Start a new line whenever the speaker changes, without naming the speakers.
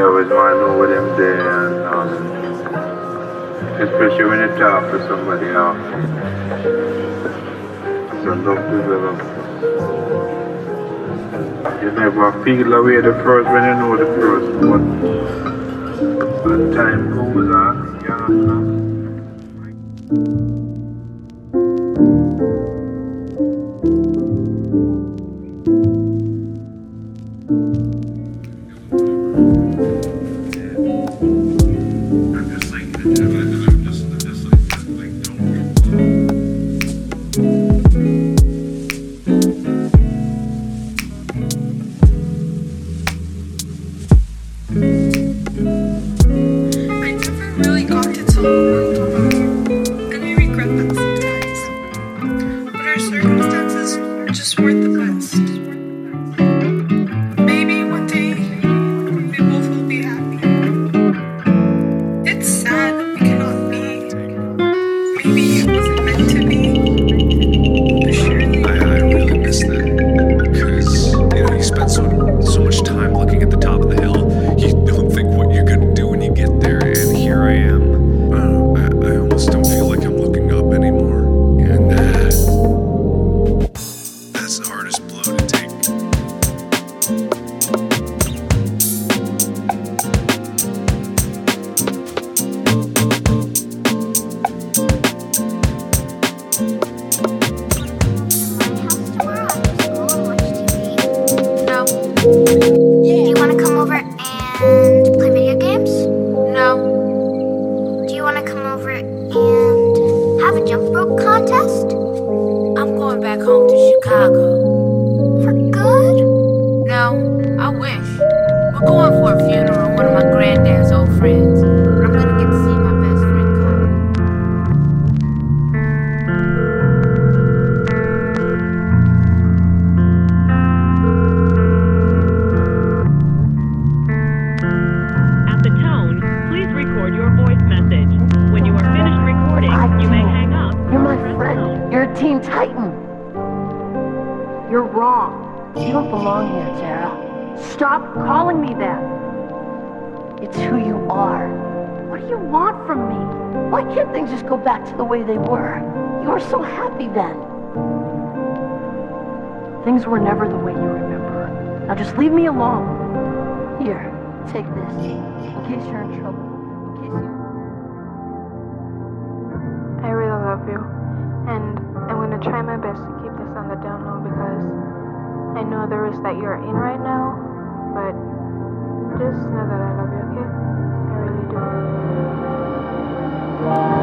man know where them there and um, especially when you talk to somebody after. So love develop. You never feel the way the first when you know the first, but as time goes on, you understand?
Do you
want to come over and play video games? No. Do you want to come over and have a jump rope contest?
I'm going back home to Chicago.
For good?
No, I wish. We're going for a funeral of one of my granddad's old friends.
Teen Titan. You're wrong. You don't belong here, Terra. Stop calling me that. It's who you are. What do you want from me? Why can't things just go back to the way they were? You were so happy then. Things were never the way you remember. Now just leave me alone. Here, take this. In case you're in trouble. In case you...
I really love you, and gonna try my best to keep this on the down low because I know the risk that you're in right now, but just know that I love you, okay? I really do.